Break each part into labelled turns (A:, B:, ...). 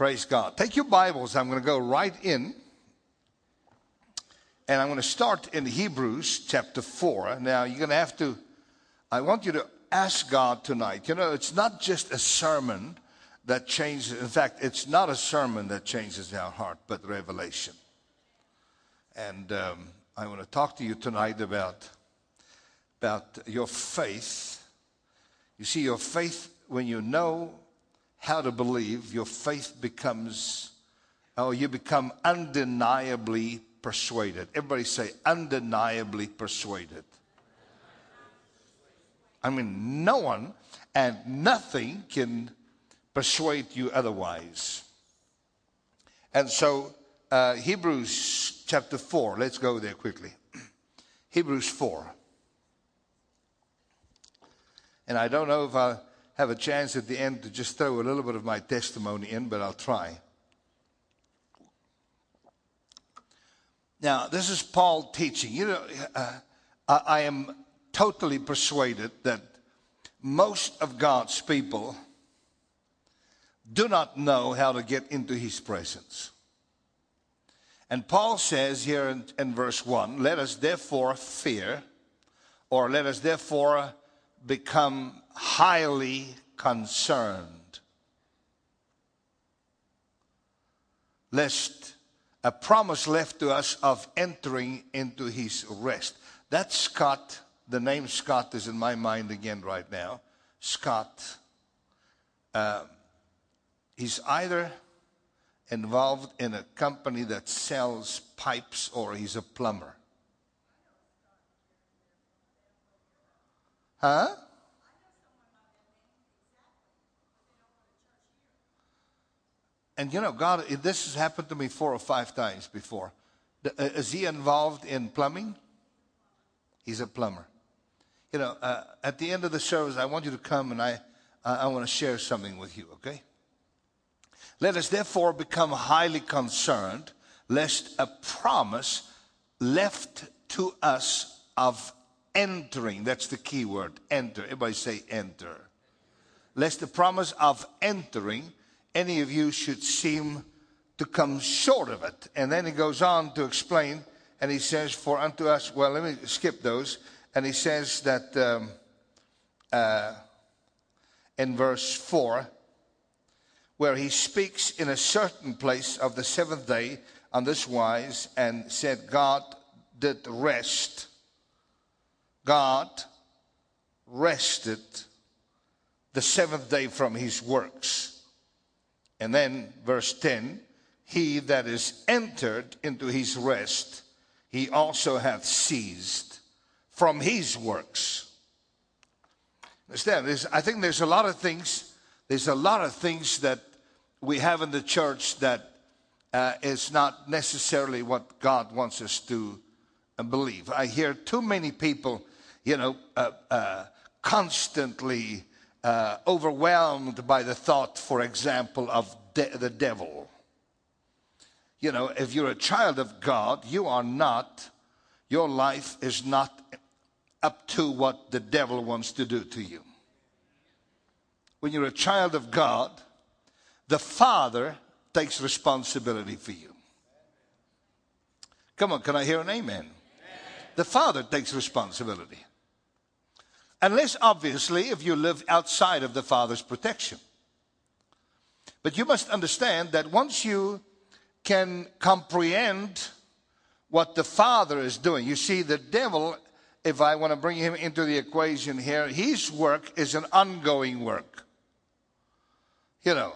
A: Praise God. Take your Bibles. I'm going to go right in. And I'm going to start in Hebrews chapter 4. Now, you're going to have to, I want you to ask God tonight. You know, it's not just a sermon that changes, in fact, it's not a sermon that changes our heart, but revelation. And um, I want to talk to you tonight about, about your faith. You see, your faith, when you know how to believe, your faith becomes, oh, you become undeniably persuaded. Everybody say, undeniably persuaded. I mean, no one and nothing can persuade you otherwise. And so, uh, Hebrews chapter 4, let's go there quickly. Hebrews 4. And I don't know if I have a chance at the end to just throw a little bit of my testimony in, but I'll try. Now, this is Paul teaching. You know, uh, I, I am totally persuaded that most of God's people do not know how to get into his presence. And Paul says here in, in, verse 1 let us therefore fear, or let us therefore become highly concerned, lest a promise left to us of entering into his rest. That Scott, the name Scott is in my mind again right now. Scott, uh, he's either involved in a company that sells pipes or he's a plumber. Huh? And you know, God, this has happened to me four or five times before. Uh, is he involved in plumbing? He's a plumber. You know, uh, at the end of the service, I want you to come and I, I want to share something with you, okay? Let us therefore become highly concerned lest a promise left to us of entering, that's the key word, enter. Everybody say enter. Lest the promise of entering any of you should seem to come short of it. And then he goes on to explain, and he says, For unto us, well, let me skip those. And he says that um, uh, in verse 4, where he speaks in a certain place of the seventh day on this wise, and said, God did rest. God rested the seventh day from his works. And then verse 10 He that is entered into his rest, he also hath ceased from his works. Understand? There's, I think there's a lot of things, there's a lot of things that we have in the church that uh, is not necessarily what God wants us to uh, believe. I hear too many people, you know, uh, uh constantly uh, overwhelmed by the thought, for example, of de- the devil. You know, if you're a child of God, you are not, your life is not up to what the devil wants to do to you. When you're a child of God, the Father takes responsibility for you. Come on, can I hear an amen? amen? The Father takes responsibility. Unless, obviously, if you live outside of the Father's protection. But you must understand that once you can comprehend what the Father is doing, you see, the devil, if I want to bring him into the equation here, his work is an ongoing work. You know,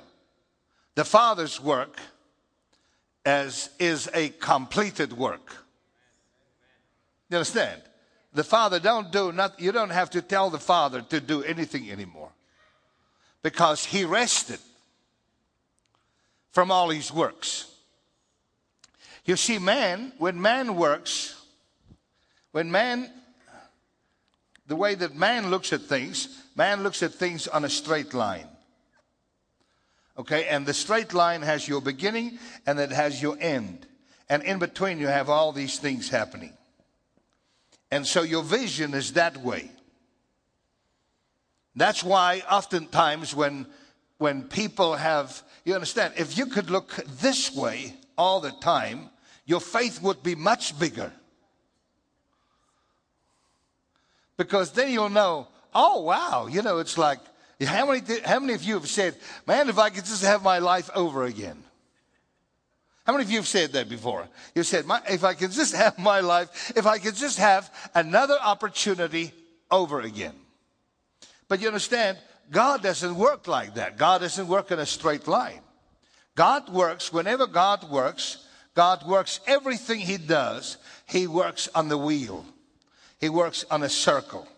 A: the Father's work as is a completed work. You understand? The Father don't do not you don't have to tell the Father to do anything anymore. Because he rested from all his works. You see, man, when man works, when man, the way that man looks at things, man looks at things on a straight line. Okay, and the straight line has your beginning and it has your end. And in between, you have all these things happening. And so your vision is that way. That's why oftentimes when when people have, you understand, if you could look this way all the time, your faith would be much bigger. Because then you'll know, oh, wow, you know, it's like, how many, how many of you have said, man, if I could just have my life over again? How many of you have said that before? You said, if I could just have my life, if I could just have another opportunity over again. But you understand, God doesn't work like that. God doesn't work in a straight line. God works, whenever God works, God works everything He does, He works on the wheel, He works on a circle.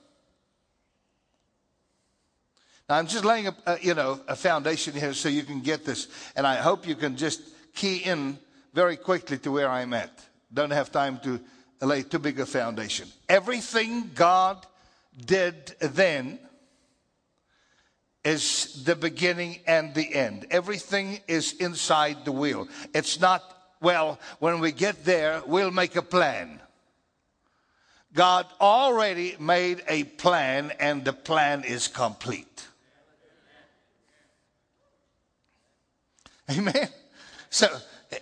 A: Now, I'm just laying a, a, uh, you know, a foundation here so you can get this, and I hope you can just key in very quickly to where I'm at. Don't have time to lay too big a foundation. Everything God did then is the beginning and the end. Everything is inside the wheel. It's not, well, when we get there, we'll make a plan. God already made a plan, and the plan is complete. Amen. So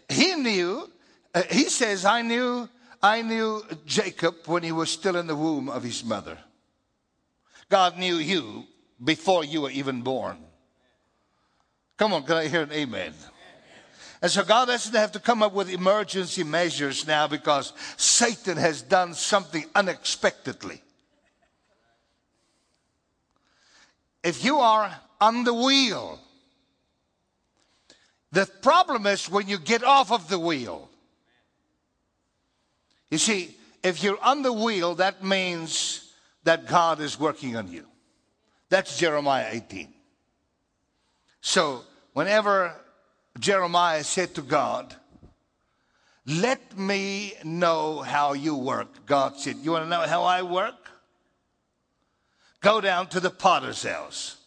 A: he knew, uh, he says, I knew, I knew Jacob when he was still in the womb of his mother. God knew you before you were even born. Come on, can I hear an amen? And so God doesn't have to come up with emergency measures now because Satan has done something unexpectedly. If you are on the wheel, the problem is when you get off of the wheel. You see, if you're on the wheel, that means that God is working on you. That's Jeremiah 18. So, whenever Jeremiah said to God, Let me know how you work, God said, You want to know how I work? Go down to the potter's house.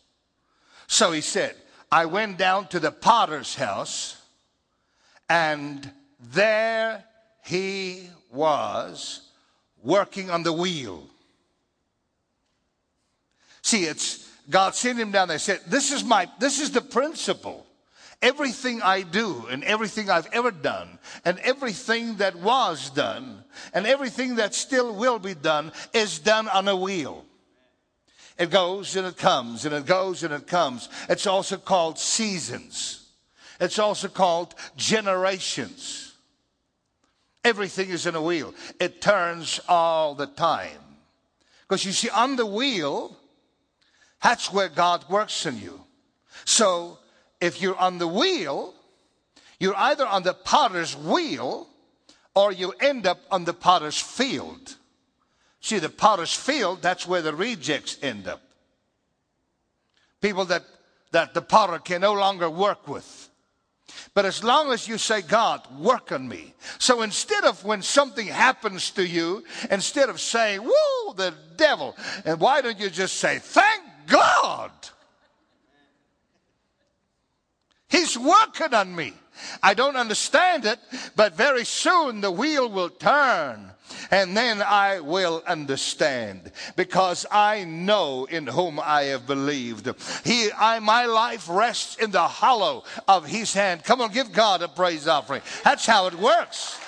A: So he said, I went down to the potter's house, and there he was working on the wheel. See, it's God sent him down there. Said, "This is my. This is the principle. Everything I do, and everything I've ever done, and everything that was done, and everything that still will be done, is done on a wheel." It goes and it comes and it goes and it comes. It's also called seasons. It's also called generations. Everything is in a wheel. It turns all the time. Because you see, on the wheel, that's where God works in you. So if you're on the wheel, you're either on the potter's wheel or you end up on the potter's field. See, the potter's field, that's where the rejects end up. People that, that the potter can no longer work with. But as long as you say, God, work on me. So instead of when something happens to you, instead of saying, whoa, the devil, and why don't you just say, thank God? He's working on me. I don't understand it, but very soon the wheel will turn and then I will understand because I know in whom I have believed. He, I, my life rests in the hollow of his hand. Come on, give God a praise offering. That's how it works.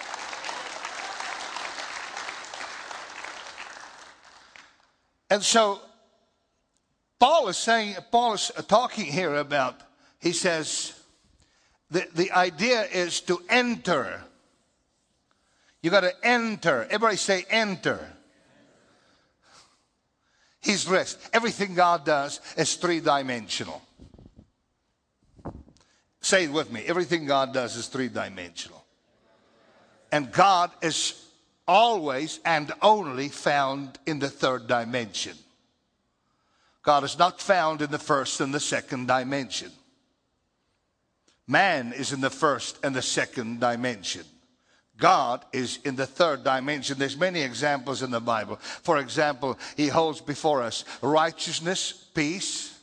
A: And so Paul is saying, Paul is talking here about, he says, the, the idea is to enter you got to enter. Everybody say enter. His rest. Everything God does is three dimensional. Say it with me. Everything God does is three dimensional. And God is always and only found in the third dimension. God is not found in the first and the second dimension. Man is in the first and the second dimension. God is in the third dimension. There's many examples in the Bible. For example, he holds before us righteousness, peace,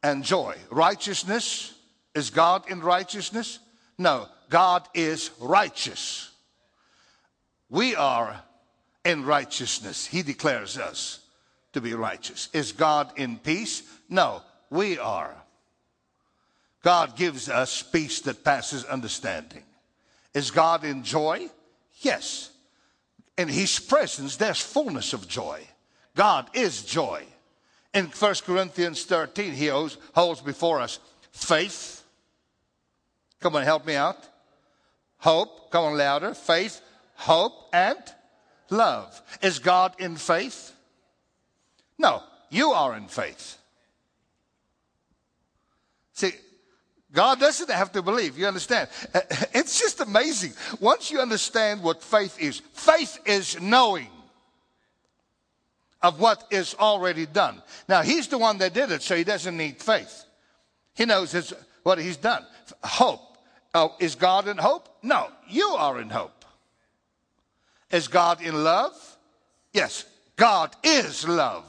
A: and joy. Righteousness, is God in righteousness? No, God is righteous. We are in righteousness. He declares us to be righteous. Is God in peace? No, we are. God gives us peace that passes understanding. Is God in joy? Yes. In His presence, there's fullness of joy. God is joy. In 1 Corinthians 13, He holds before us faith. Come on, help me out. Hope. Come on, louder. Faith, hope, and love. Is God in faith? No, you are in faith. See, God doesn't have to believe. You understand? Uh, it's just amazing. Once you understand what faith is, faith is knowing of what is already done. Now, He's the one that did it, so He doesn't need faith. He knows what He's done. Hope. Oh, is God in hope? No, you are in hope. Is God in love? Yes, God is love.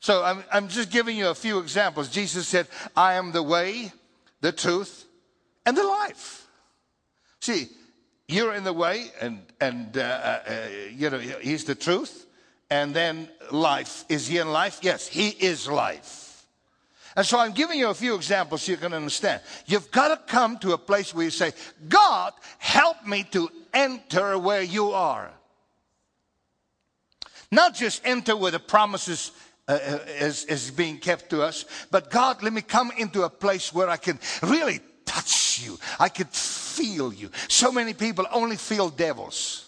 A: So I'm, I'm just giving you a few examples. Jesus said, I am the way, the truth, and the life. See, you're in the way, and, and uh, uh, uh, you know, He's the truth. And then life. Is He in life? Yes, He is life. And so I'm giving you a few examples so you can understand. You've got to come to a place where you say, God, help me to enter where you are. Not just enter where the promises uh, uh, is, is being kept to us. But God, let me come into a place where I can really touch you. I could feel you. So many people only feel devils.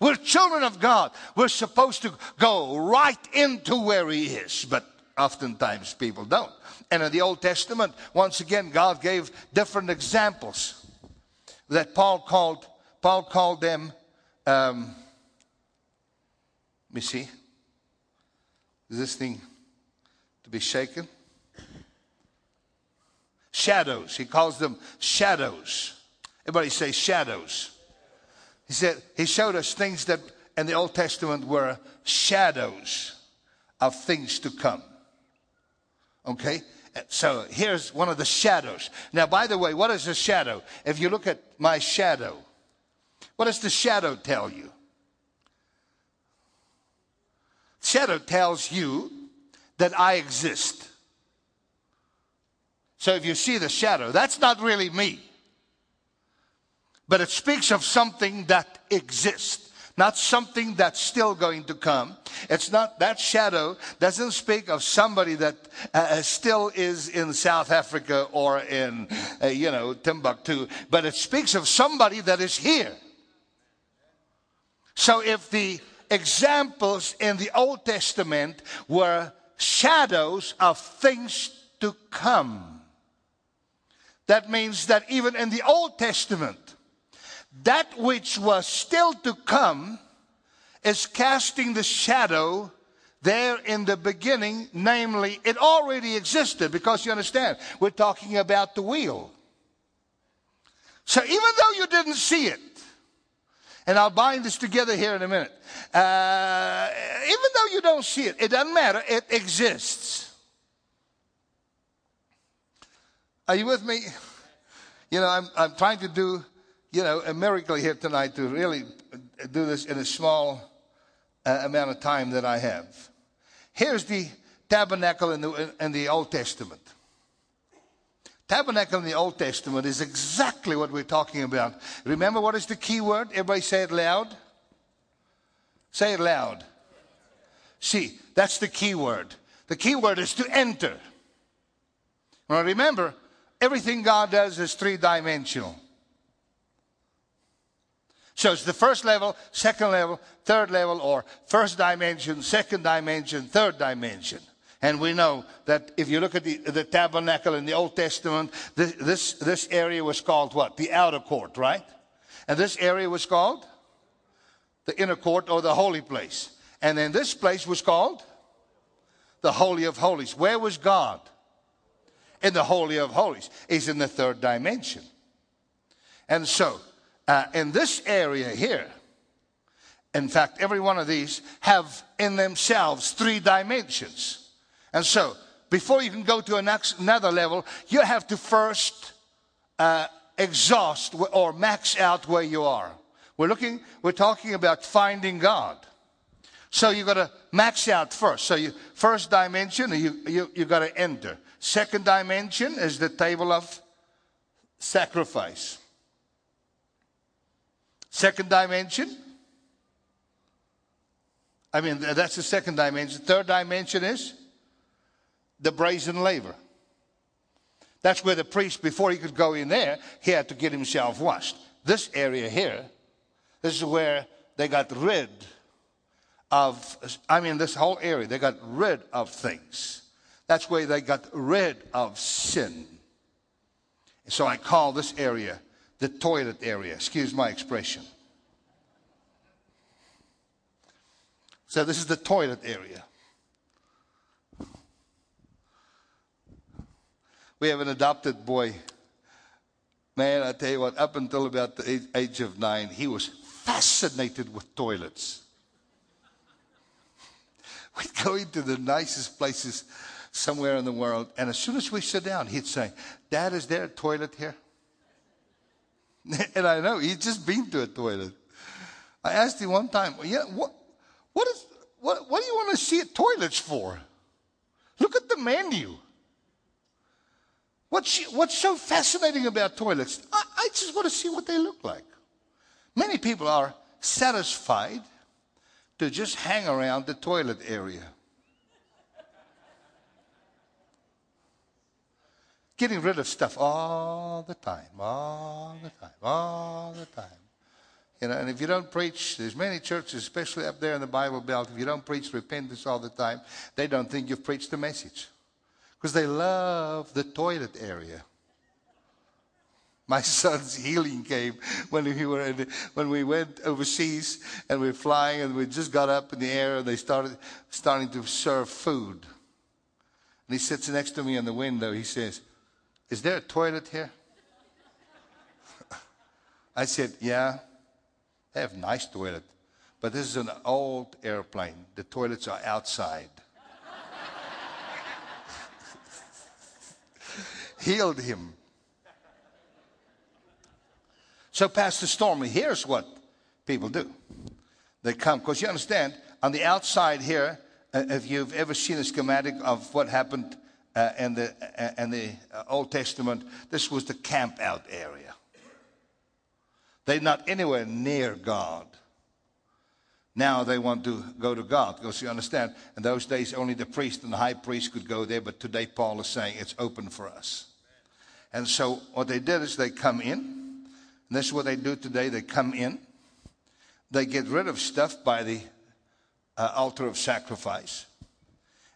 A: We're children of God. We're supposed to go right into where He is, but oftentimes people don't. And in the Old Testament, once again, God gave different examples that Paul called. Paul called them. Um, me see. Is this thing to be shaken? Shadows. He calls them shadows. Everybody say shadows. He said, He showed us things that in the Old Testament were shadows of things to come. Okay? So here's one of the shadows. Now, by the way, what is a shadow? If you look at my shadow, what does the shadow tell you? Shadow tells you that I exist. So if you see the shadow, that's not really me. But it speaks of something that exists, not something that's still going to come. It's not, that shadow doesn't speak of somebody that uh, uh still is in South Africa or in, uh, you know, Timbuktu, but it speaks of somebody that is here. So if the examples in the Old Testament were shadows of things to come. That means that even in the Old Testament, that which was still to come is casting the shadow there in the beginning, namely, it already existed because you understand, we're talking about the wheel. So even though you didn't see it, and I'll bind this together here in a minute. Uh, even though you don't see it, it doesn't matter, it exists. Are you with me? You know, I'm, I'm trying to do, you know, a miracle here tonight to really do this in a small uh, amount of time that I have. Here's the tabernacle in the, in the Old Testament. Tabernacle in the Old Testament is exactly what we're talking about. Remember what is the key word? Everybody say it loud. Say it loud. See, that's the key word. The key word is to enter. Now remember, everything God does is three dimensional. So it's the first level, second level, third level, or first dimension, second dimension, third dimension. And we know that if you look at the, the tabernacle in the Old Testament, this, this, this area was called what? The outer court, right? And this area was called the inner court or the holy place. And then this place was called the Holy of Holies. Where was God? In the Holy of Holies. He's in the third dimension. And so, uh, in this area here, in fact, every one of these have in themselves three dimensions. And so, before you can go to another level, you have to first uh, exhaust or max out where you are. We're looking, we're talking about finding God. So you've got to max out first. So you first dimension, you you you got to enter. Second dimension is the table of sacrifice. Second dimension. I mean, that's the second dimension. Third dimension is the brazen laver. That's where the priest, before he could go in there, he had to get himself washed. This area here, this is where they got rid of, I mean, this whole area, they got rid of things. That's where they got rid of sin. So I call this area the toilet area. Excuse my expression. So this is the toilet area. We have an adopted boy. Man, I tell you what, up until about the age of nine, he was fascinated with toilets. We'd go into the nicest places somewhere in the world, and as soon as we sit down, he'd say, Dad, is there a toilet here? and I know, he'd just been to a toilet. I asked him one time, yeah, what, what, is, what, what do you want to see toilets for? Look at the menu. What's, what's so fascinating about toilets? I, I just want to see what they look like. Many people are satisfied to just hang around the toilet area. Getting rid of stuff all the time, all the time, all the time. You know, and if you don't preach, there's many churches, especially up there in the Bible Belt, if you don't preach repentance all the time, they don't think you've preached the message because they love the toilet area. My son's healing came when we were in, when we went overseas and we were flying and we just got up in the air and they started starting to serve food. And he sits next to me in the window. He says, "Is there a toilet here?" I said, "Yeah, they have nice toilet, but this is an old airplane. The toilets are outside." Healed him. So, Pastor Stormy, here's what people do they come, because you understand, on the outside here, uh, if you've ever seen a schematic of what happened uh, in the, uh, in the uh, Old Testament, this was the camp out area. They're not anywhere near God. Now they want to go to God because you understand, in those days only the priest and the high priest could go there, but today Paul is saying it's open for us. And so what they did is they come in. This is what they do today. They come in. They get rid of stuff by the uh, altar of sacrifice.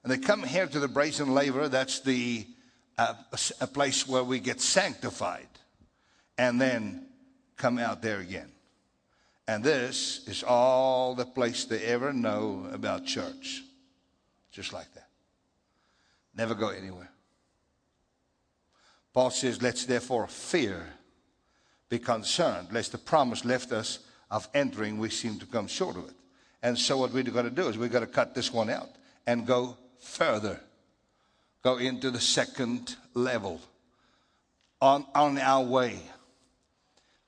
A: And they come here to the brazen laver. That's the uh, a place where we get sanctified. And then come out there again. And this is all the place they ever know about church. Just like that. Never go anywhere. Paul says, Let's therefore fear, be concerned, lest the promise left us of entering, we seem to come short of it. And so, what we're going to do is we're going to cut this one out and go further, go into the second level on, on our way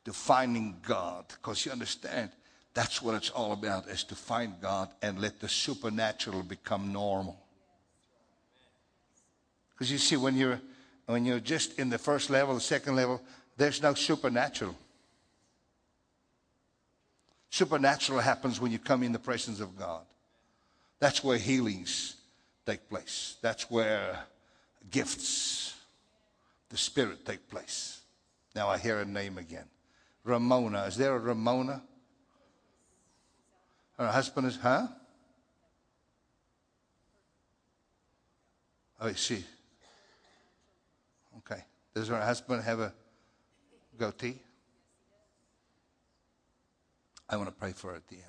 A: to finding God. Because you understand, that's what it's all about, is to find God and let the supernatural become normal. Because you see, when you're when you're just in the first level, the second level, there's no supernatural. Supernatural happens when you come in the presence of God. That's where healings take place. That's where gifts, the Spirit take place. Now I hear a name again. Ramona. Is there a Ramona? Her husband is, huh? Oh, she? Does her husband have a goatee? I want to pray for her at the end.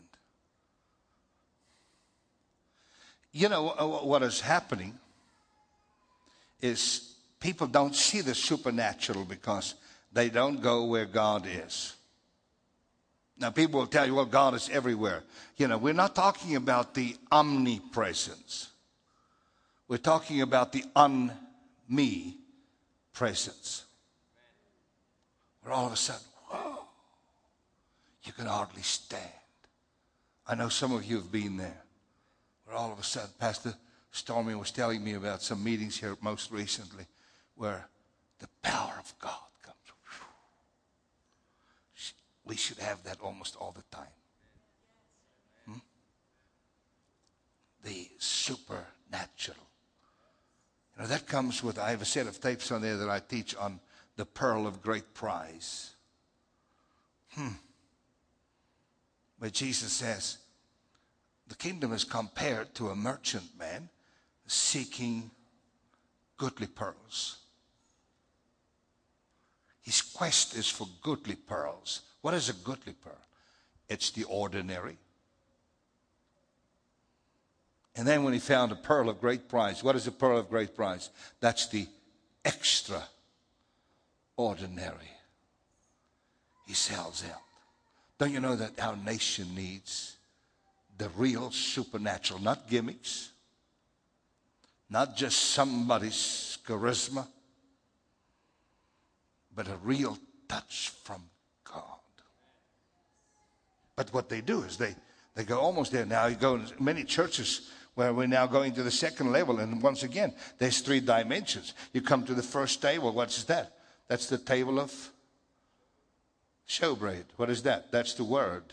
A: You know, what is happening is people don't see the supernatural because they don't go where God is. Now, people will tell you, well, God is everywhere. You know, we're not talking about the omnipresence, we're talking about the un me presence. Where all of a sudden, whoa, you can hardly stand. I know some of you have been there. Where all of a sudden, Pastor Stormy was telling me about some meetings here most recently where the power of God comes. We should have that almost all the time. Hmm? The supernatural. You know, that comes with, I have a set of tapes on there that I teach on the pearl of great price. Hmm. Where Jesus says, the kingdom is compared to a merchant man seeking goodly pearls. His quest is for goodly pearls. What is a goodly pearl? It's the ordinary. And then when he found a pearl of great price, what is a pearl of great price? That's the extra ordinary. He sells out. Don't you know that our nation needs the real supernatural, not gimmicks, not just somebody's charisma, but a real touch from God. But what they do is they, they go almost there. Now you go in many churches where we're now going to the second level. And once again, there's three dimensions. You come to the first table. What's that? That's the table of showbread. What is that? That's the word.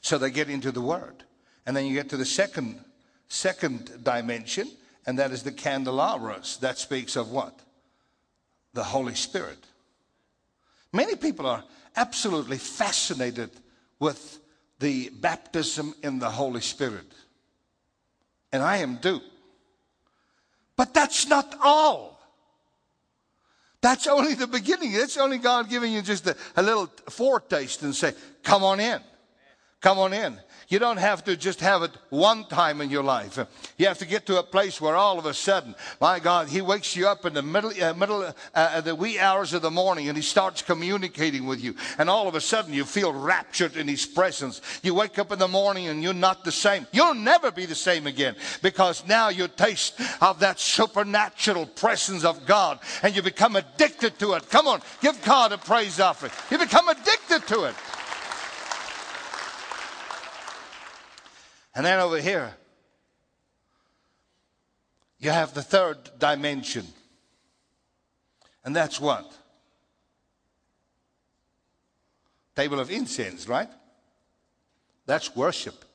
A: So they get into the word. And then you get to the second second dimension, and that is the candelabras. That speaks of what? The Holy Spirit. Many people are absolutely fascinated with the baptism in the Holy Spirit. And I am too. But that's not all. That's only the beginning. That's only God giving you just a, a little foretaste and say, come on in. Come on in. You don't have to just have it one time in your life. You have to get to a place where all of a sudden, my God, He wakes you up in the middle, uh, middle, uh, the wee hours of the morning, and He starts communicating with you. And all of a sudden, you feel raptured in His presence. You wake up in the morning, and you're not the same. You'll never be the same again because now you taste of that supernatural presence of God, and you become addicted to it. Come on, give God a praise offering. You become addicted to it. And then over here, you have the third dimension. And that's what? Table of incense, right? That's worship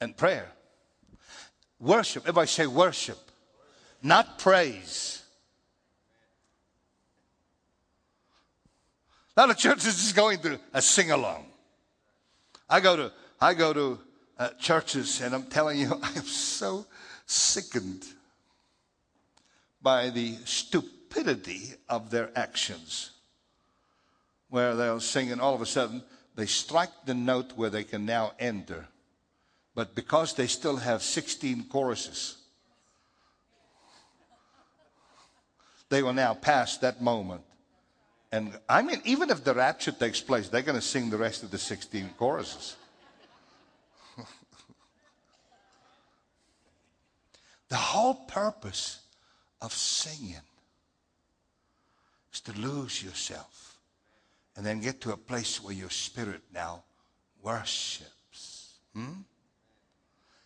A: and prayer. Worship. Everybody say worship, not praise. A lot of churches is going to a sing along. I go to I go to uh, churches and I'm telling you, I am so sickened by the stupidity of their actions. Where they'll sing and all of a sudden they strike the note where they can now enter. But because they still have 16 choruses, they will now pass that moment. And I mean, even if the rapture takes place, they're going to sing the rest of the 16 choruses. The whole purpose of singing is to lose yourself and then get to a place where your spirit now worships. Hmm?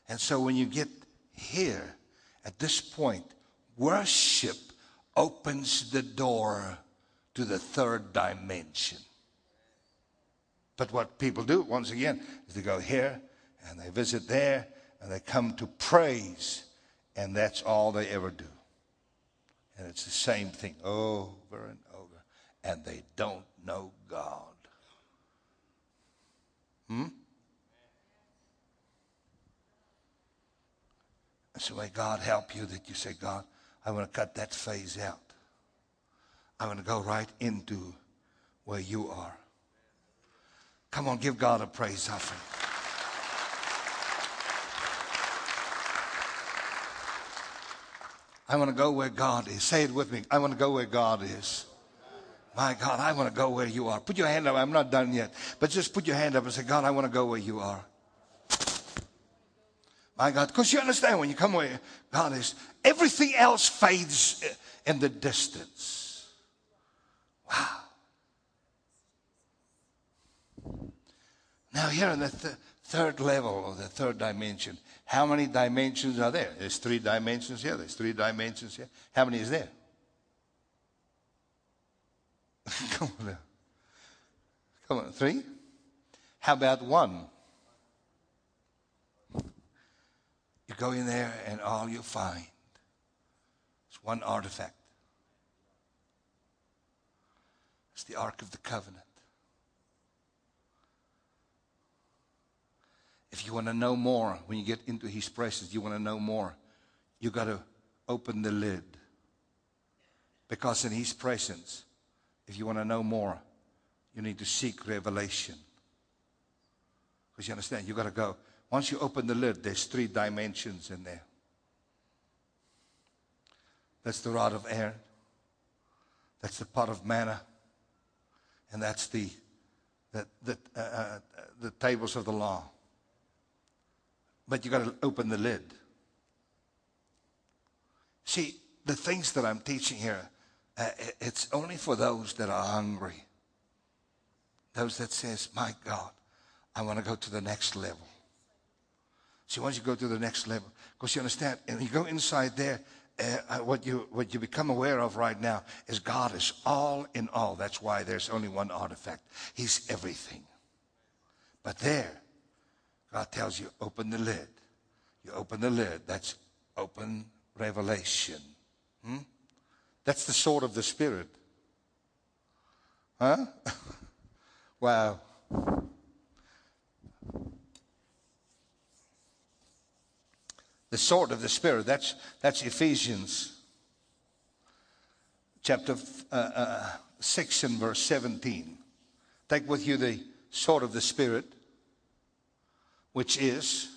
A: And so when you get here at this point, worship opens the door to the third dimension. But what people do, once again, is they go here and they visit there and they come to praise and that's all they ever do. And it's the same thing over and over. And they don't know God. Hmm? So may God help you that you say, God, I want to cut that phase out. I want to go right into where you are. Come on, give God a praise offering. I want to go where God is. Say it with me. I want to go where God is. My God, I want to go where you are. Put your hand up. I'm not done yet. But just put your hand up and say, God, I want to go where you are. My God, because you understand when you come where God is, everything else fades uh, in the distance. Wow. Now, here in the th- third level or the third dimension. How many dimensions are there? There's three dimensions here. There's three dimensions here. How many is there? Come on now. Come on, three? How about one? You go in there and all you find is one artifact. It's the Ark of the Covenant. If you want to know more, when you get into His presence, you want to know more, you got to open the lid. Because in His presence, if you want to know more, you need to seek revelation. Because you understand, you got to go. Once you open the lid, there's three dimensions in there. That's the rod of Aaron. That's the pot of manna. And that's the, the, the, uh, uh, the tables of the law. But you got to open the lid. See, the things that I'm teaching here, uh, it's only for those that are hungry. Those that says, my God, I want to go to the next level. See, once you go to the next level, because you understand, and you go inside there, uh, what you what you become aware of right now is God is all in all. That's why there's only one artifact. He's everything. But there, God tells you, open the lid. You open the lid. That's open revelation. Hmm? That's the sword of the Spirit. Huh? wow. The sword of the Spirit. That's, that's Ephesians chapter uh, uh, 6 and verse 17. Take with you the sword of the Spirit which is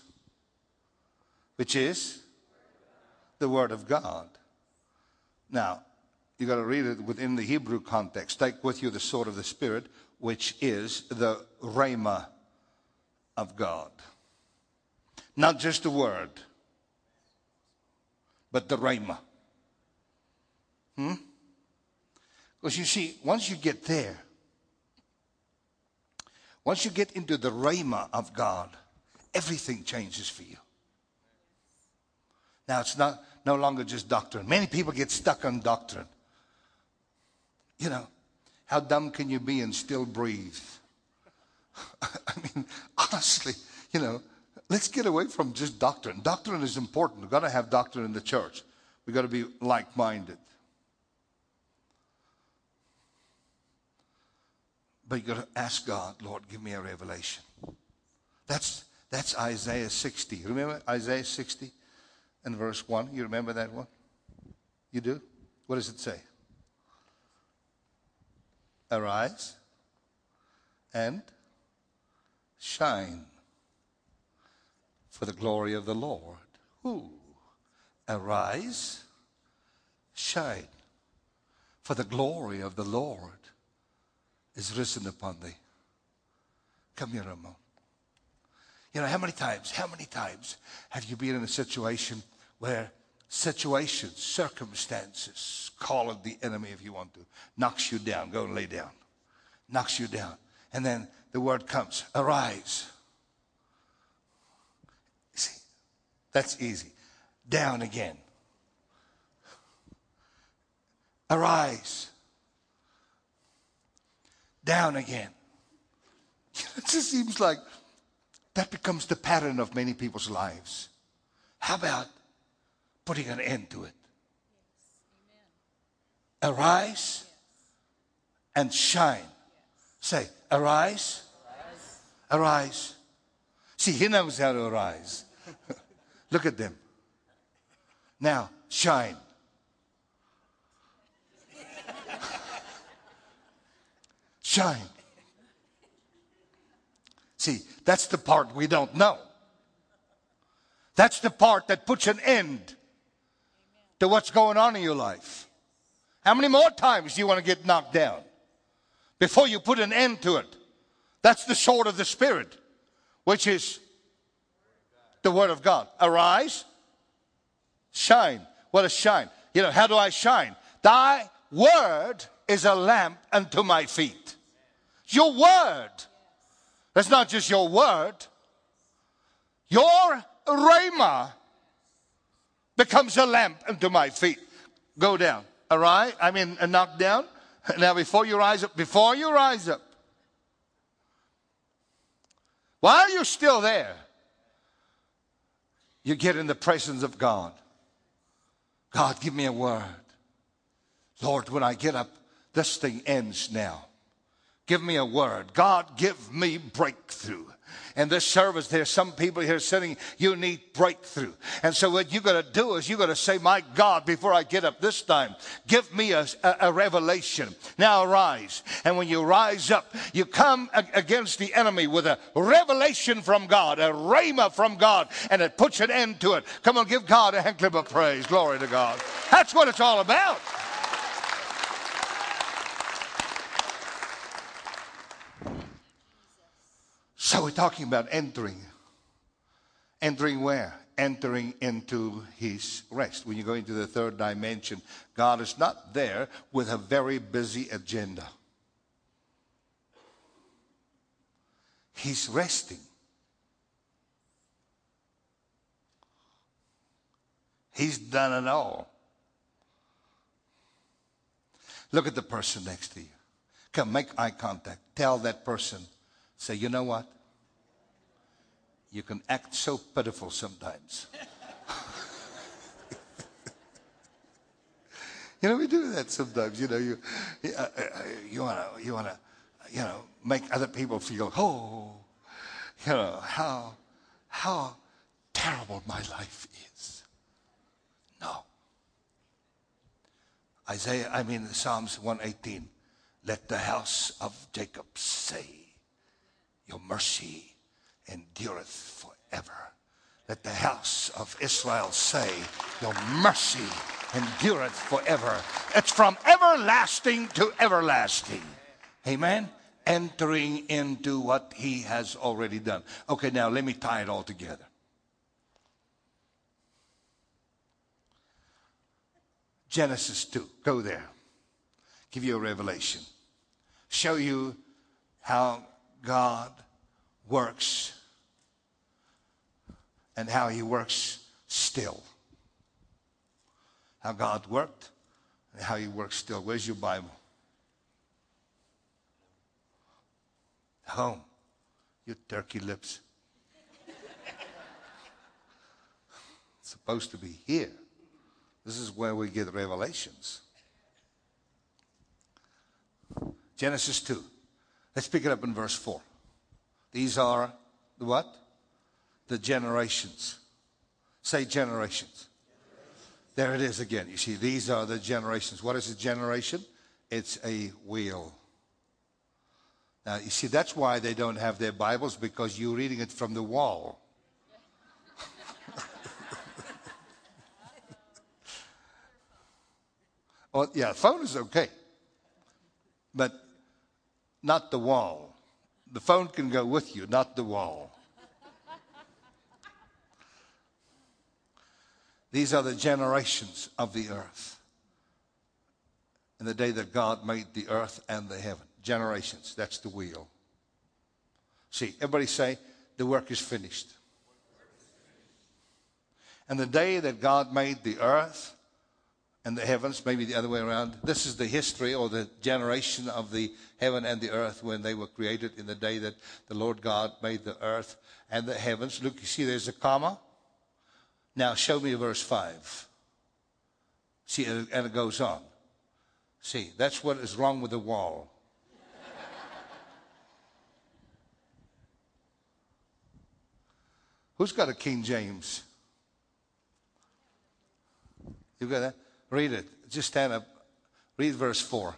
A: which is the word of God. Now, you got to read it within the Hebrew context. Take with you the sword of the Spirit, which is the rhema of God. Not just the word, but the rhema. Hmm? Because you see, once you get there, once you get into the rhema of God, everything changes for you. Now, it's not no longer just doctrine. Many people get stuck on doctrine. You know, how dumb can you be and still breathe? I mean, honestly, you know, let's get away from just doctrine. Doctrine is important. We've got to have doctrine in the church. We've got to be like minded. But you've got to ask God, Lord, give me a revelation. That's that's Isaiah 60. Remember Isaiah 60 and verse 1? You remember that one? You do? What does it say? Arise and shine for the glory of the Lord. Who? Arise, shine, for the glory of the Lord is risen upon thee. Come here moment. You know, how many times, how many times have you been in a situation where situations, circumstances, call it the enemy if you want to, knocks you down, go and lay down, knocks you down. And then the word comes, arise. See, that's easy. Down again. Arise. Down again. It just seems like that becomes the pattern of many people's lives. How about putting an end to it? Yes. Arise yes. and shine. Yes. Say, arise, arise. Arise. See, he knows how to arise. Look at them. Now, shine. shine. See, that's the part we don't know. That's the part that puts an end to what's going on in your life. How many more times do you want to get knocked down before you put an end to it? That's the sword of the Spirit, which is the Word of God. Arise, shine. What is shine? You know, how do I shine? Thy word is a lamp unto my feet. Your word that's not just your word, Your rhema becomes a lamp unto my feet. Go down. All right? I mean, uh, knock down. Now, before you rise up, before you rise up, while you're still there, you get in the presence of God. God, give me a word. Lord, when I get up, this thing ends now. Give me a word. God, give me breakthrough. In this service, there's some people here sitting, you need breakthrough. And so what you got to do is you got to say, my God, before I get up this time, give me a, a, a, revelation. Now arise. And when you rise up, you come against the enemy with a revelation from God, a rhema from God, and it puts an end to it. Come on, give God a hand of praise. Glory to God. That's what it's all about. So we're talking about entering. Entering where? Entering into his rest. When you go into the third dimension, God is not there with a very busy agenda. He's resting. He's done it all. Look at the person next to you. Come, make eye contact. Tell that person, say, you know what? You can act so pitiful sometimes. you know, we do that sometimes. You know, you uh, uh, you want to you want to you know make other people feel oh, you know how how terrible my life is. No. Isaiah, I mean Psalms 118. Let the house of Jacob say, Your mercy endureth forever. Let the house of Israel say, Your mercy endureth forever. It's from everlasting to everlasting. Amen? Entering into what he has already done. Okay, now let me tie it all together. Genesis 2. Go there. Give you a revelation. Show you how God works and how he works still. How God worked and how he works still. Where's your Bible? Home. You turkey lips. supposed to be here. This is where we get revelations. Genesis 2. Let's pick it up in verse 4. These are the what? The generations. Say generations. There it is again. You see, these are the generations. What is a generation? It's a wheel. Now, you see, that's why they don't have their Bibles because you're reading it from the wall. oh, yeah, phone is okay, but not the wall. The phone can go with you, not the wall. These are the generations of the earth. In the day that God made the earth and the heaven. Generations, that's the wheel. See, everybody say, the work is finished. And the day that God made the earth and the heavens, maybe the other way around. This is the history or the generation of the heaven and the earth when they were created in the day that the Lord God made the earth and the heavens. Look, you see there's a comma. Now show me verse 5. See, and it goes on. See, that's what is wrong with the wall. Who's got a King James? You got that? Read it. Just stand up. Read verse 4.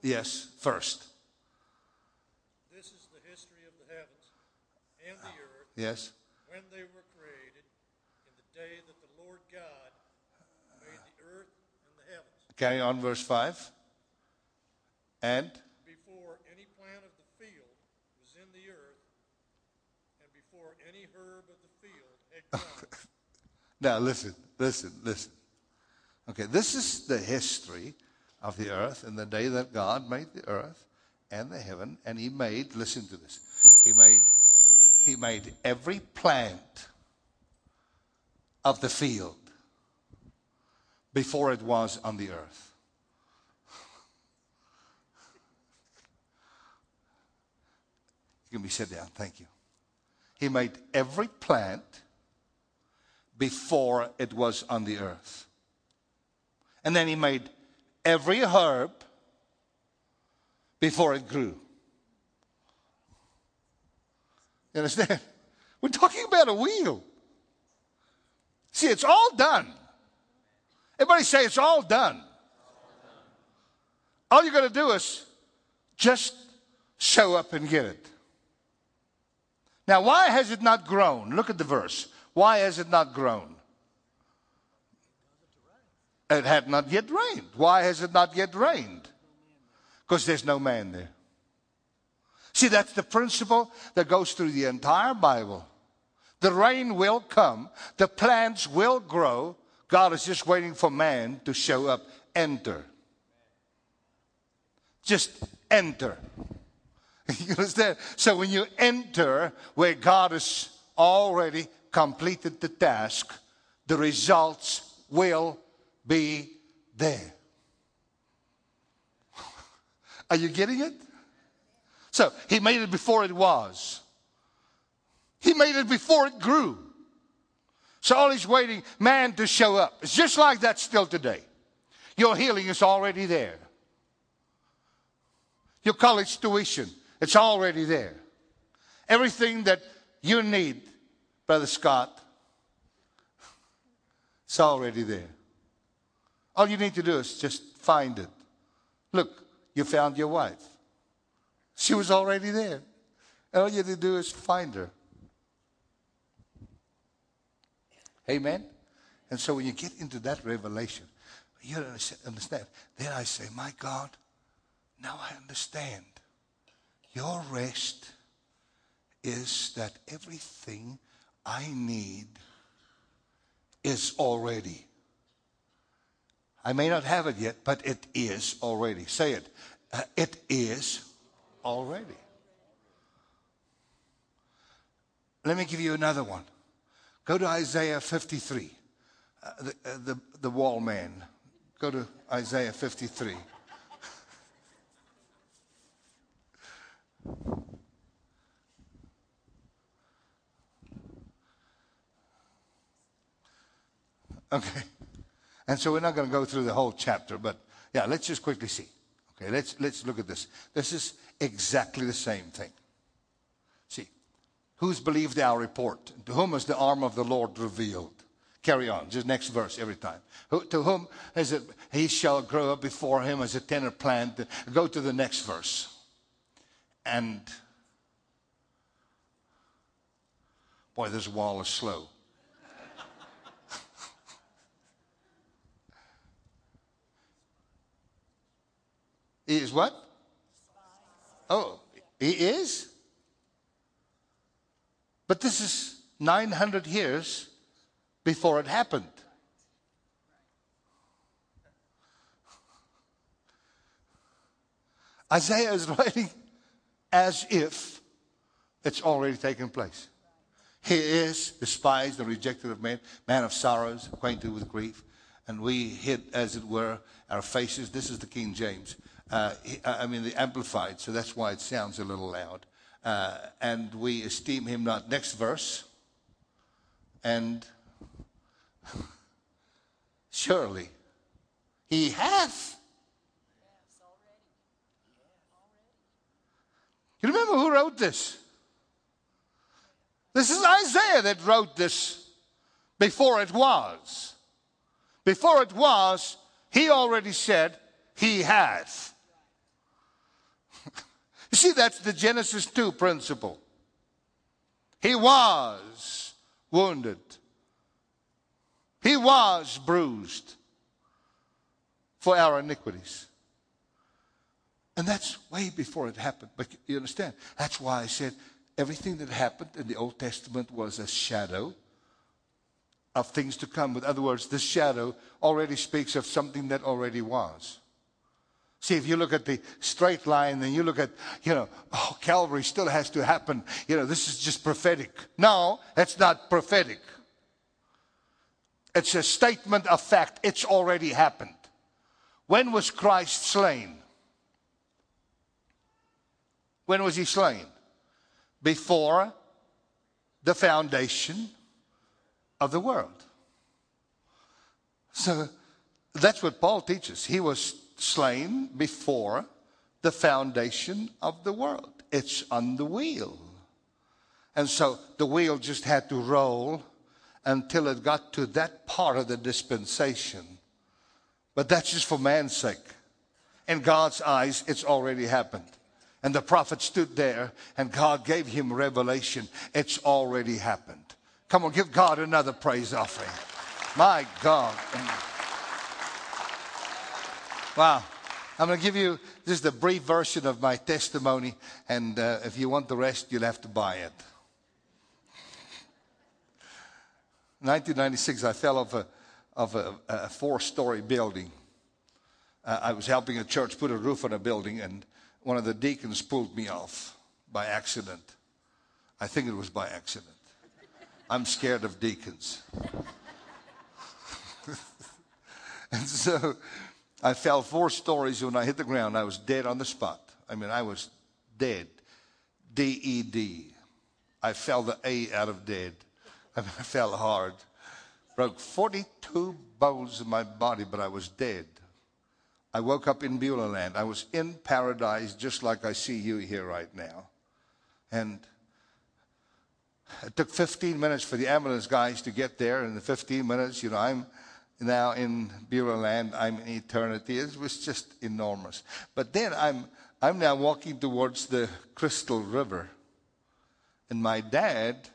A: Yes, first.
B: This is the history of the heavens and the ah, earth.
A: Yes.
B: When they were created, in the day that the Lord God made the earth and the heavens.
A: Carry on, verse 5. And?
B: Before any plant of the field was in the earth, and before any herb of the field had grown.
A: now, listen, listen, listen. Okay, this is the history of the earth and the day that God made the earth and the heaven, and He made, listen to this, He made He made every plant of the field before it was on the earth. You can be sit down. Thank you. He made every plant before it was on the earth. And then he made every herb before it grew. You understand? We're talking about a wheel. See, it's all done. Everybody say it's all done. All you got to do is just show up and get it. Now, why has it not grown? Look at the verse. Why has it not grown? It had not yet rained. Why has it not yet rained? Because there's no man there. See, that's the principle that goes through the entire Bible. The rain will come, the plants will grow. God is just waiting for man to show up, enter. Just enter. You understand? So when you enter where God has already completed the task, the results will be there. Are you getting it? So he made it before it was. He made it before it grew. So all he's waiting, man, to show up. It's just like that still today. Your healing is already there. Your college tuition, it's already there. Everything that you need, Brother Scott, it's already there. All you need to do is just find it. Look, you found your wife. She was already there. All you have to do is find her. Amen? And so when you get into that revelation, you understand. Then I say, My God, now I understand. Your rest is that everything I need is already. I may not have it yet, but it is already. Say it. Uh, it is already. Let me give you another one. Go to Isaiah 53, uh, the, uh, the, the wall man. Go to Isaiah 53. Okay. And so we're not going to go through the whole chapter, but yeah, let's just quickly see. Okay, let's, let's look at this. This is exactly the same thing. See, who's believed our report? To whom is the arm of the Lord revealed? Carry on, just next verse every time. Who, to whom is it, he shall grow up before him as a tender plant? Go to the next verse. And, boy, this wall is slow. He is what? Oh, he is? But this is 900 years before it happened. Isaiah is writing as if it's already taken place. He is despised and rejected of men, man of sorrows, acquainted with grief, and we hid, as it were, our faces. This is the King James. Uh, I mean, the amplified, so that's why it sounds a little loud. Uh, and we esteem him not. Next verse. And surely he hath. You remember who wrote this? This is Isaiah that wrote this before it was. Before it was, he already said, He hath. You see, that's the Genesis 2 principle. He was wounded, he was bruised for our iniquities. And that's way before it happened. But you understand? That's why I said everything that happened in the Old Testament was a shadow of things to come. In other words, this shadow already speaks of something that already was. See, if you look at the straight line, then you look at, you know, oh, Calvary still has to happen. You know, this is just prophetic. No, that's not prophetic. It's a statement of fact. It's already happened. When was Christ slain? When was he slain? Before the foundation of the world. So that's what Paul teaches. He was slain before the foundation of the world. It's on the wheel. And so the wheel just had to roll until it got to that part of the dispensation. But that's just for man's sake. In God's eyes, it's already happened. And the prophet stood there and God gave him revelation. It's already happened. Come on, give God another praise offering. My God. Wow. I'm going to give you just a brief version of my testimony, and uh, if you want the rest, you'll have to buy it. 1996, I fell off a, a, a four story building. Uh, I was helping a church put a roof on a building, and one of the deacons pulled me off by accident. I think it was by accident. I'm scared of deacons. and so I fell four stories when I hit the ground. I was dead on the spot. I mean, I was dead. D E D. I fell the A out of dead. I, mean, I fell hard. Broke 42 bones in my body, but I was dead. I woke up in Beulah land. I was in paradise just like I see you here right now. And it took 15 minutes for the ambulance guys to get there. And in the 15 minutes, you know, I'm now in Beulah land, I'm in eternity. It was just enormous. But then I'm, I'm now walking towards the Crystal River. And my dad,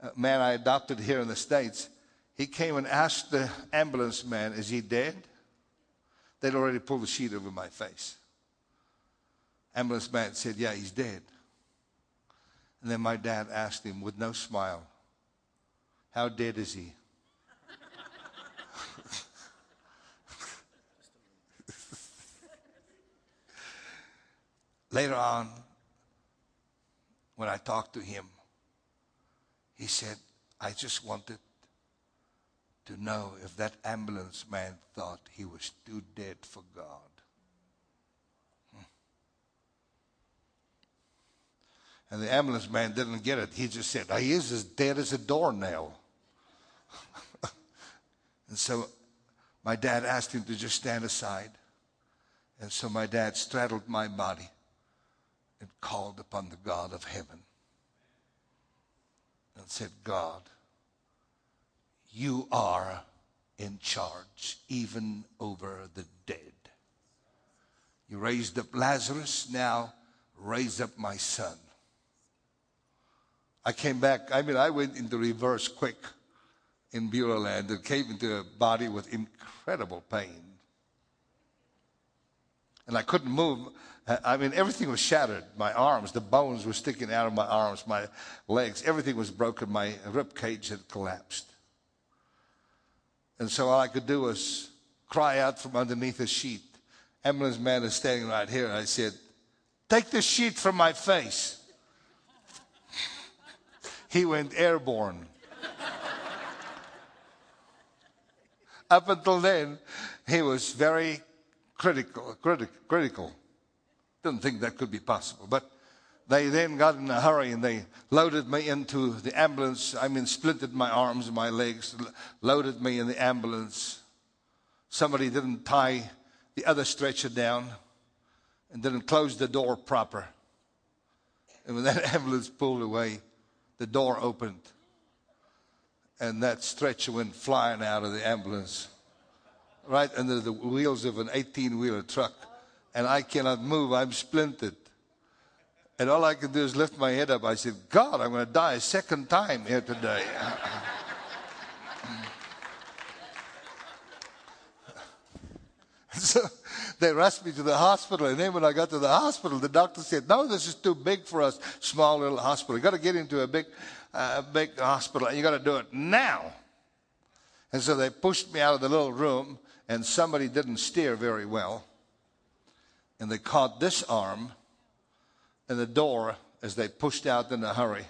A: a man I adopted here in the States, he came and asked the ambulance man, Is he dead? They'd already pulled the sheet over my face. Ambulance man said, Yeah, he's dead. And then my dad asked him with no smile, How dead is he? Later on, when I talked to him, he said, I just wanted to know if that ambulance man thought he was too dead for God. Hmm. And the ambulance man didn't get it. He just said, He is as dead as a doornail. and so my dad asked him to just stand aside. And so my dad straddled my body and called upon the God of heaven and said, God, you are in charge even over the dead. You raised up Lazarus, now raise up my son. I came back, I mean, I went into reverse quick in Beulah land and came into a body with incredible pain. And I couldn't move. I mean, everything was shattered. My arms, the bones were sticking out of my arms, my legs, everything was broken. My rib cage had collapsed. And so all I could do was cry out from underneath a sheet. Ambulance man is standing right here. I said, Take the sheet from my face. he went airborne. Up until then, he was very critical, critical, critical. Didn't think that could be possible. But they then got in a hurry and they loaded me into the ambulance. I mean, splintered my arms and my legs, loaded me in the ambulance. Somebody didn't tie the other stretcher down and didn't close the door proper. And when that ambulance pulled away, the door opened and that stretcher went flying out of the ambulance right under the wheels of an 18 wheeler truck. And I cannot move, I'm splintered. And all I can do is lift my head up. I said, God, I'm going to die a second time here today. so they rushed me to the hospital. And then when I got to the hospital, the doctor said, No, this is too big for us, small little hospital. You got to get into a big, uh, big hospital. And you got to do it now. And so they pushed me out of the little room, and somebody didn't steer very well. and they caught this arm in the door as they pushed out in a hurry,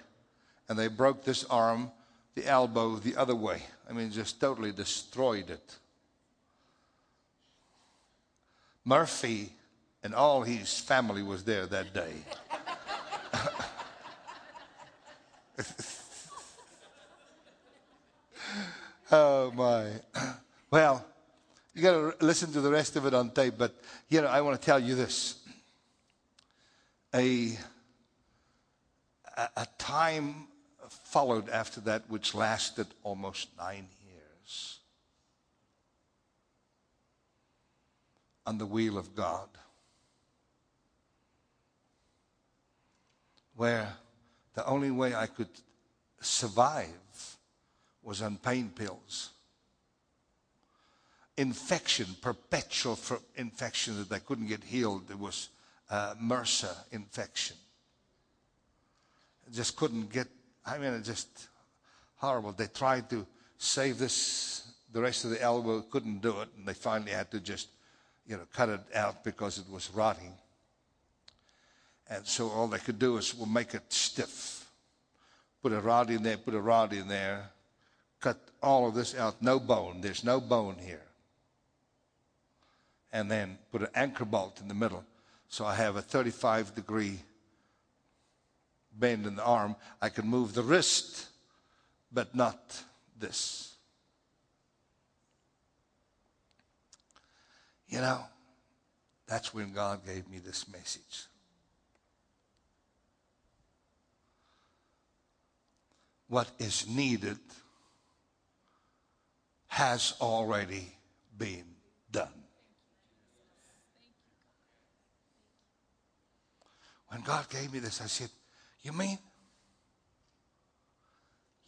A: and they broke this arm, the elbow, the other way. I mean, just totally destroyed it. Murphy and all his family was there that day. oh my. Well, you got to listen to the rest of it on tape, but you know, I want to tell you this. A, a, a time followed after that which lasted almost nine years on the wheel of God, where the only way I could survive was on pain pills. Infection, perpetual infection that they couldn't get healed. It was uh, MRSA infection. Just couldn't get, I mean, it just horrible. They tried to save this, the rest of the elbow, couldn't do it, and they finally had to just, you know, cut it out because it was rotting. And so all they could do is well, make it stiff. Put a rod in there, put a rod in there, cut all of this out. No bone. There's no bone here. And then put an anchor bolt in the middle. So I have a 35 degree bend in the arm. I can move the wrist, but not this. You know, that's when God gave me this message. what is needed has already been done. When God gave me this, I said, You mean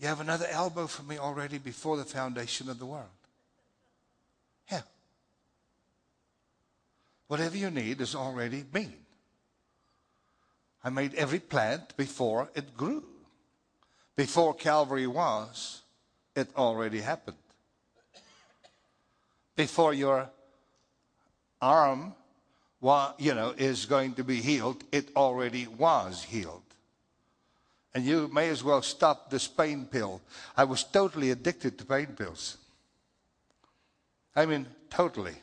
A: you have another elbow for me already before the foundation of the world? Yeah. Whatever you need is already been. I made every plant before it grew before Calvary was, it already happened. Before your arm, you know, is going to be healed, it already was healed. And you may as well stop this pain pill. I was totally addicted to pain pills. I mean, totally.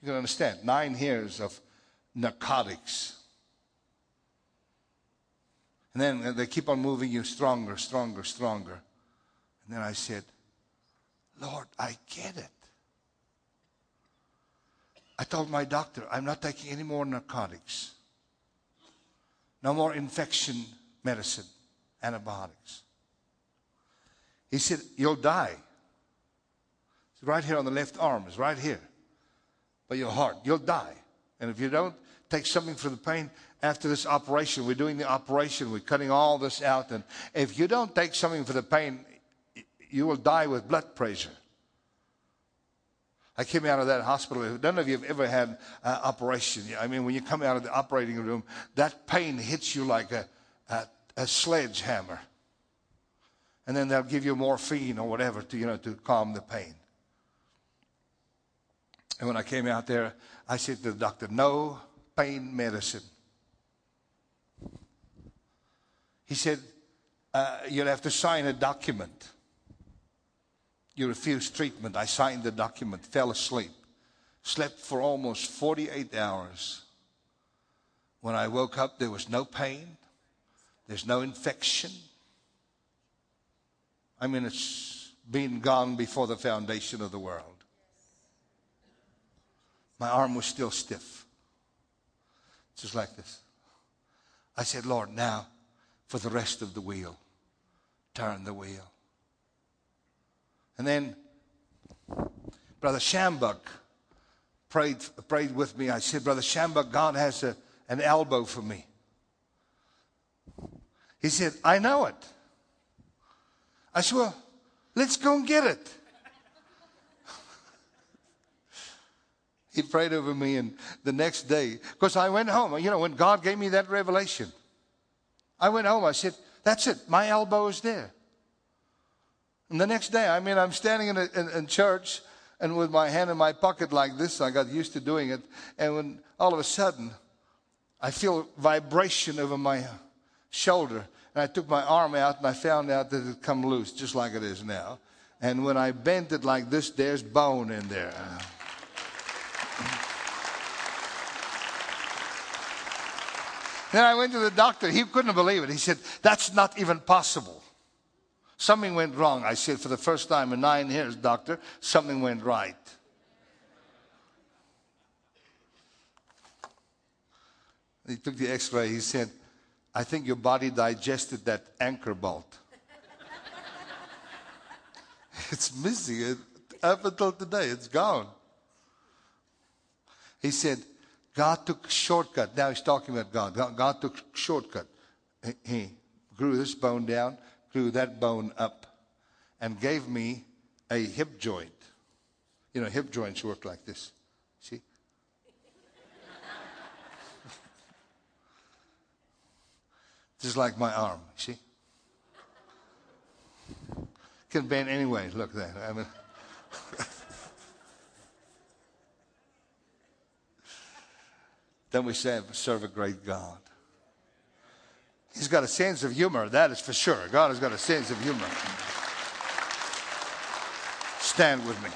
A: You can understand. Nine years of narcotics and then they keep on moving you stronger, stronger, stronger. And then I said, Lord, I get it. I told my doctor, I'm not taking any more narcotics. No more infection medicine, antibiotics. He said, You'll die. It's right here on the left arm, it's right here. But your heart. You'll die. And if you don't take something for the pain, after this operation, we're doing the operation, we're cutting all this out. And if you don't take something for the pain, you will die with blood pressure. I came out of that hospital. None of you have ever had an operation. I mean, when you come out of the operating room, that pain hits you like a, a, a sledgehammer. And then they'll give you morphine or whatever to, you know, to calm the pain. And when I came out there, I said to the doctor, no pain medicine. He said, uh, You'll have to sign a document. You refused treatment. I signed the document, fell asleep, slept for almost 48 hours. When I woke up, there was no pain, there's no infection. I mean, it's been gone before the foundation of the world. My arm was still stiff, just like this. I said, Lord, now for the rest of the wheel. Turn the wheel. And then Brother Shambuk prayed, prayed with me. I said, Brother Shambuk, God has a, an elbow for me. He said, I know it. I said, Well, let's go and get it. he prayed over me, and the next day, because I went home, you know, when God gave me that revelation, I went home. I said, That's it. My elbow is there. And the next day, I mean, I'm standing in, a, in, in church and with my hand in my pocket like this, I got used to doing it. And when all of a sudden, I feel vibration over my shoulder. And I took my arm out and I found out that it had come loose, just like it is now. And when I bent it like this, there's bone in there. Then I went to the doctor. He couldn't believe it. He said, That's not even possible. Something went wrong. I said, For the first time in nine years, doctor, something went right. He took the x ray. He said, I think your body digested that anchor bolt. it's missing. It, Up until today, it's gone. He said, God took shortcut. Now he's talking about God. God, God took shortcut. He, he grew this bone down, grew that bone up, and gave me a hip joint. You know, hip joints work like this. See? Just like my arm, see? Can bend anyway. Look there. I mean, then we say, serve a great God. He's got a sense of humor, that is for sure. God has got a sense of humor. Stand with me.